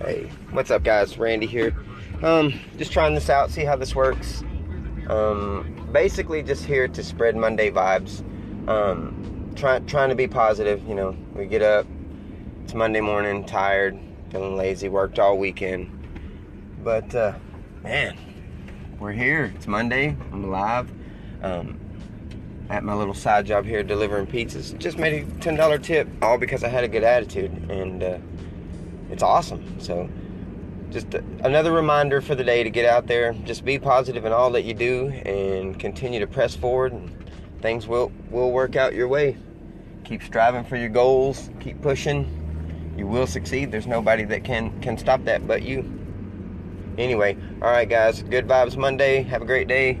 Hey, what's up, guys? Randy here. Um, just trying this out, see how this works. Um, basically, just here to spread Monday vibes. Um, trying trying to be positive. You know, we get up. It's Monday morning, tired, feeling lazy, worked all weekend. But uh, man, we're here. It's Monday. I'm alive. Um, at my little side job here delivering pizzas. Just made a ten dollar tip, all because I had a good attitude, and uh, it's awesome. So, just another reminder for the day to get out there, just be positive in all that you do, and continue to press forward. And things will will work out your way. Keep striving for your goals. Keep pushing. You will succeed. There's nobody that can can stop that but you. Anyway, all right, guys. Good vibes Monday. Have a great day.